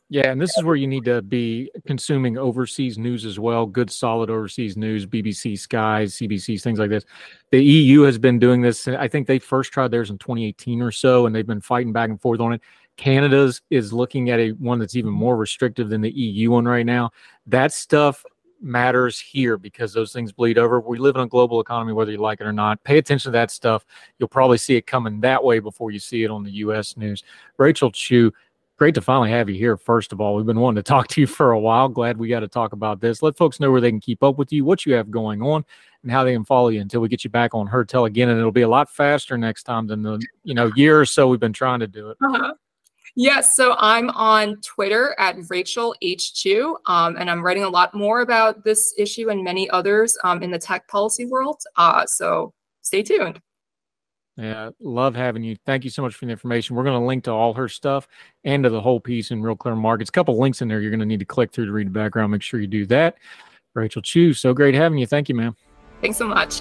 yeah, and this is where you need to be consuming overseas news as well. Good, solid overseas news, BBC, Skies, CBCs, things like this. The EU has been doing this. I think they first tried theirs in 2018 or so, and they've been fighting back and forth on it. Canada's is looking at a one that's even more restrictive than the EU one right now. That stuff matters here because those things bleed over. We live in a global economy, whether you like it or not. Pay attention to that stuff. You'll probably see it coming that way before you see it on the U.S. news. Rachel Chiu, great to finally have you here. First of all, we've been wanting to talk to you for a while. Glad we got to talk about this. Let folks know where they can keep up with you, what you have going on, and how they can follow you until we get you back on Heard Tell again. And it'll be a lot faster next time than the you know year or so we've been trying to do it. Uh-huh. Yes, so I'm on Twitter at Rachel H. Chiu, um, and I'm writing a lot more about this issue and many others um, in the tech policy world. Uh, so stay tuned. Yeah, love having you. Thank you so much for the information. We're going to link to all her stuff and to the whole piece in Real Clear Markets. A couple links in there you're going to need to click through to read the background. Make sure you do that. Rachel Chiu, so great having you. Thank you, ma'am. Thanks so much.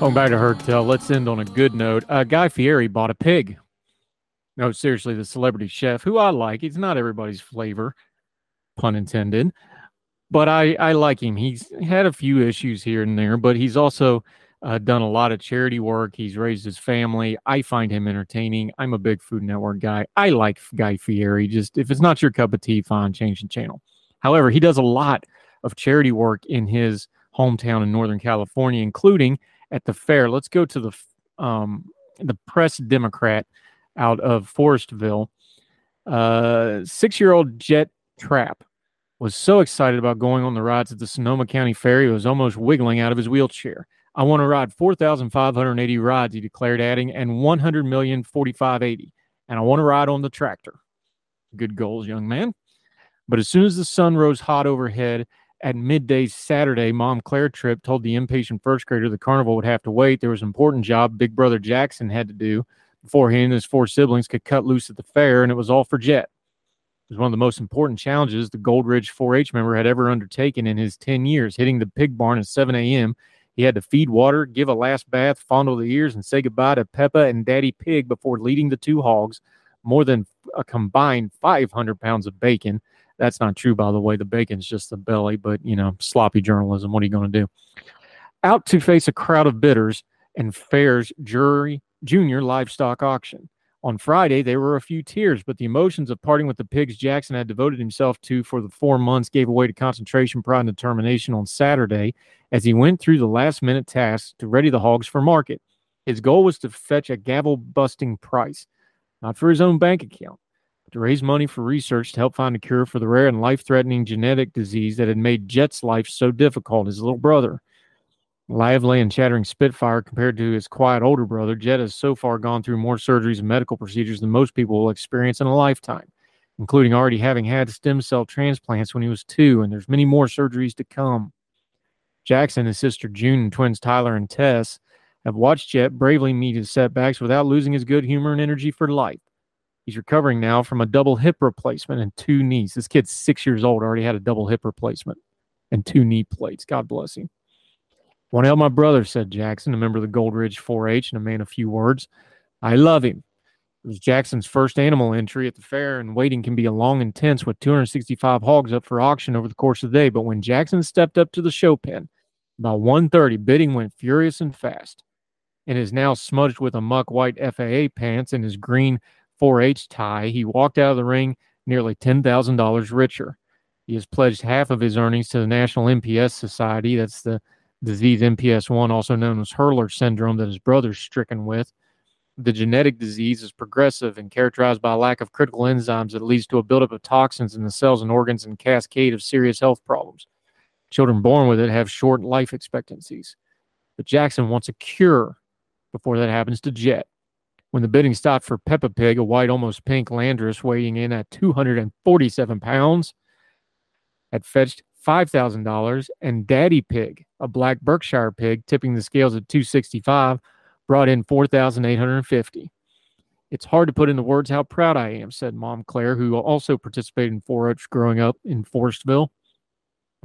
Going back to Herd let's end on a good note. Uh, Guy Fieri bought a pig. No, seriously, the celebrity chef, who I like. He's not everybody's flavor, pun intended, but I, I like him. He's had a few issues here and there, but he's also uh, done a lot of charity work. He's raised his family. I find him entertaining. I'm a big Food Network guy. I like Guy Fieri. Just if it's not your cup of tea, fine, change the channel. However, he does a lot of charity work in his hometown in Northern California, including at the fair. Let's go to the um, the Press Democrat out of Forestville. Uh, Six year old Jet Trapp was so excited about going on the rides at the Sonoma County Fair, he was almost wiggling out of his wheelchair. I want to ride 4,580 rides, he declared, adding, and 100 million 4580. And I want to ride on the tractor. Good goals, young man. But as soon as the sun rose hot overhead at midday Saturday, Mom Claire Tripp told the impatient first grader the carnival would have to wait. There was an important job Big Brother Jackson had to do before he and his four siblings could cut loose at the fair, and it was all for Jet. It was one of the most important challenges the Gold Ridge 4 H member had ever undertaken in his 10 years. Hitting the pig barn at 7 a.m., he had to feed water, give a last bath, fondle the ears, and say goodbye to Peppa and Daddy Pig before leading the two hogs more than a combined 500 pounds of bacon that's not true, by the way. The bacon's just the belly, but you know, sloppy journalism. What are you going to do? Out to face a crowd of bidders and Fair's jury junior livestock auction. On Friday, there were a few tears, but the emotions of parting with the pigs Jackson had devoted himself to for the four months gave way to concentration, pride, and determination on Saturday as he went through the last minute tasks to ready the hogs for market. His goal was to fetch a gavel busting price, not for his own bank account, to raise money for research to help find a cure for the rare and life threatening genetic disease that had made Jet's life so difficult. His little brother, lively and chattering Spitfire compared to his quiet older brother, Jet has so far gone through more surgeries and medical procedures than most people will experience in a lifetime, including already having had stem cell transplants when he was two, and there's many more surgeries to come. Jackson, his sister June, and twins Tyler and Tess have watched Jet bravely meet his setbacks without losing his good humor and energy for life. He's recovering now from a double hip replacement and two knees. This kid's six years old, already had a double hip replacement and two knee plates. God bless him. To help my brother, said Jackson, a member of the Gold Ridge 4 H and a man of few words. I love him. It was Jackson's first animal entry at the fair, and waiting can be a long and tense with 265 hogs up for auction over the course of the day. But when Jackson stepped up to the show pen, about 1.30, bidding went furious and fast. and his now smudged with a muck white FFA pants and his green 4 H tie, he walked out of the ring nearly $10,000 richer. He has pledged half of his earnings to the National MPS Society. That's the disease MPS 1, also known as Hurler syndrome, that his brother's stricken with. The genetic disease is progressive and characterized by a lack of critical enzymes that leads to a buildup of toxins in the cells and organs and cascade of serious health problems. Children born with it have short life expectancies. But Jackson wants a cure before that happens to Jet. When the bidding stopped for Peppa Pig, a white, almost pink Landrace weighing in at 247 pounds, had fetched $5,000, and Daddy Pig, a black Berkshire pig, tipping the scales at 265, brought in 4,850. It's hard to put into words how proud I am, said Mom Claire, who also participated in 4-H growing up in Forestville.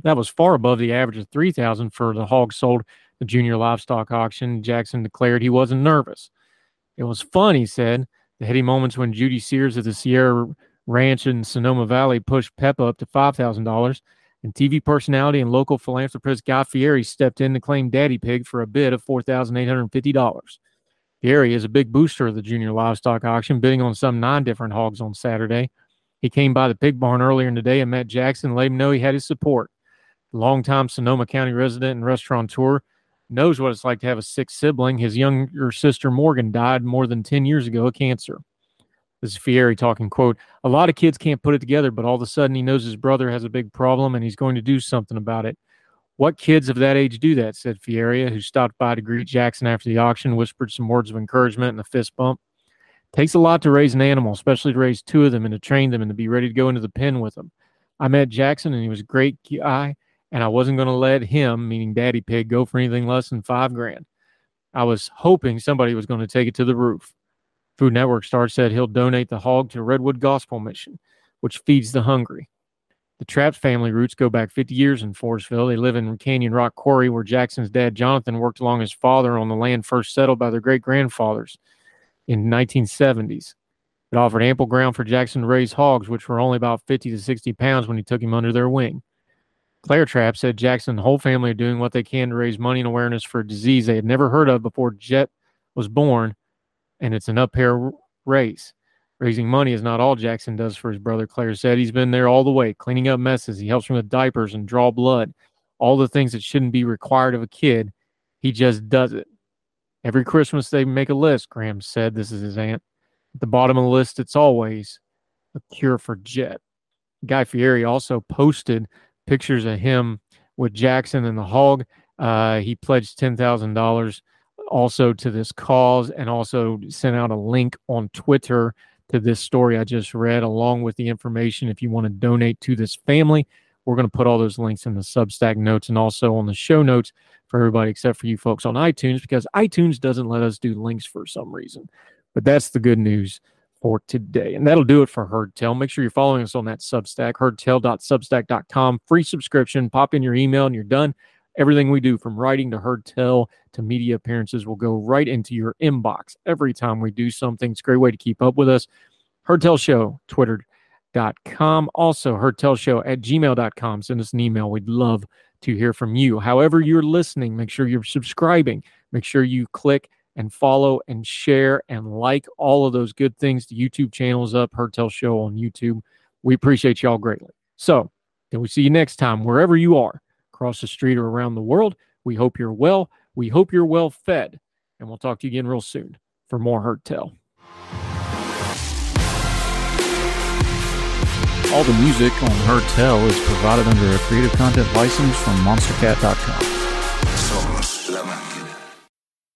That was far above the average of 3,000 for the hogs sold at the junior livestock auction. Jackson declared he wasn't nervous. It was fun, he said. The heady moments when Judy Sears of the Sierra Ranch in Sonoma Valley pushed Peppa up to $5,000, and TV personality and local philanthropist Guy Fieri stepped in to claim Daddy Pig for a bid of $4,850. Fieri is a big booster of the junior livestock auction, bidding on some nine different hogs on Saturday. He came by the pig barn earlier in the day and met Jackson and let him know he had his support. The longtime Sonoma County resident and restaurateur knows what it's like to have a sick sibling. His younger sister Morgan died more than 10 years ago of cancer. This is Fieri talking, quote, a lot of kids can't put it together, but all of a sudden he knows his brother has a big problem and he's going to do something about it. What kids of that age do that? said Fieri, who stopped by to greet Jackson after the auction, whispered some words of encouragement and a fist bump. Takes a lot to raise an animal, especially to raise two of them and to train them and to be ready to go into the pen with them. I met Jackson and he was a great guy and I wasn't going to let him, meaning Daddy Pig, go for anything less than five grand. I was hoping somebody was going to take it to the roof. Food Network star said he'll donate the hog to Redwood Gospel Mission, which feeds the hungry. The Trapps family roots go back 50 years in Forestville. They live in Canyon Rock Quarry, where Jackson's dad, Jonathan, worked along his father on the land first settled by their great grandfathers in 1970s. It offered ample ground for Jackson to raise hogs, which were only about 50 to 60 pounds when he took him under their wing. Claire Trapp said Jackson and the whole family are doing what they can to raise money and awareness for a disease they had never heard of before Jet was born, and it's an uphill race. Raising money is not all Jackson does for his brother, Claire said. He's been there all the way, cleaning up messes. He helps him with diapers and draw blood. All the things that shouldn't be required of a kid. He just does it. Every Christmas they make a list, Graham said. This is his aunt. At the bottom of the list, it's always a cure for Jet. Guy Fieri also posted pictures of him with Jackson and the hog. Uh, he pledged $10,000 also to this cause and also sent out a link on Twitter to this story I just read, along with the information if you want to donate to this family. We're going to put all those links in the Substack notes and also on the show notes for everybody except for you folks on iTunes because iTunes doesn't let us do links for some reason. But that's the good news for today. And that'll do it for Heard Tell. Make sure you're following us on that Substack, heardtell.substack.com. Free subscription. Pop in your email and you're done. Everything we do from writing to Heard Tell to media appearances will go right into your inbox every time we do something. It's a great way to keep up with us. Heard Tell Show, twitter.com. Also, Heard Tell Show at gmail.com. Send us an email. We'd love to hear from you. However, you're listening, make sure you're subscribing. Make sure you click and follow and share and like all of those good things. The YouTube channel is up, Heard Tell Show on YouTube. We appreciate y'all greatly. So, then we see you next time, wherever you are, across the street or around the world. We hope you're well. We hope you're well fed. And we'll talk to you again real soon for more Heard Tell. All the music on Heard Tell is provided under a Creative Content license from MonsterCat.com.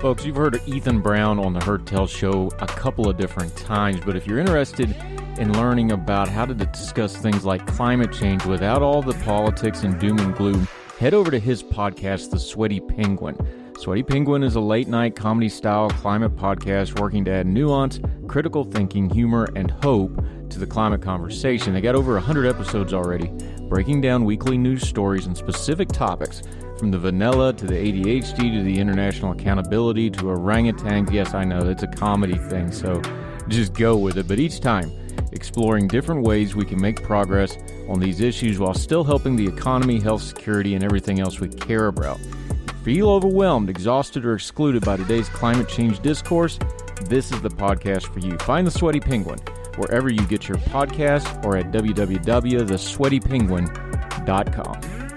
Folks, you've heard of Ethan Brown on the Heard Tell show a couple of different times, but if you're interested in learning about how to discuss things like climate change without all the politics and doom and gloom, head over to his podcast, The Sweaty Penguin. Sweaty Penguin is a late night comedy style climate podcast working to add nuance, critical thinking, humor, and hope to the climate conversation. They got over 100 episodes already, breaking down weekly news stories and specific topics from the vanilla to the ADHD to the international accountability to orangutans. Yes, I know it's a comedy thing, so just go with it. But each time, exploring different ways we can make progress on these issues while still helping the economy, health, security, and everything else we care about. Feel overwhelmed, exhausted, or excluded by today's climate change discourse? This is the podcast for you. Find the Sweaty Penguin wherever you get your podcasts or at www.thesweatypenguin.com.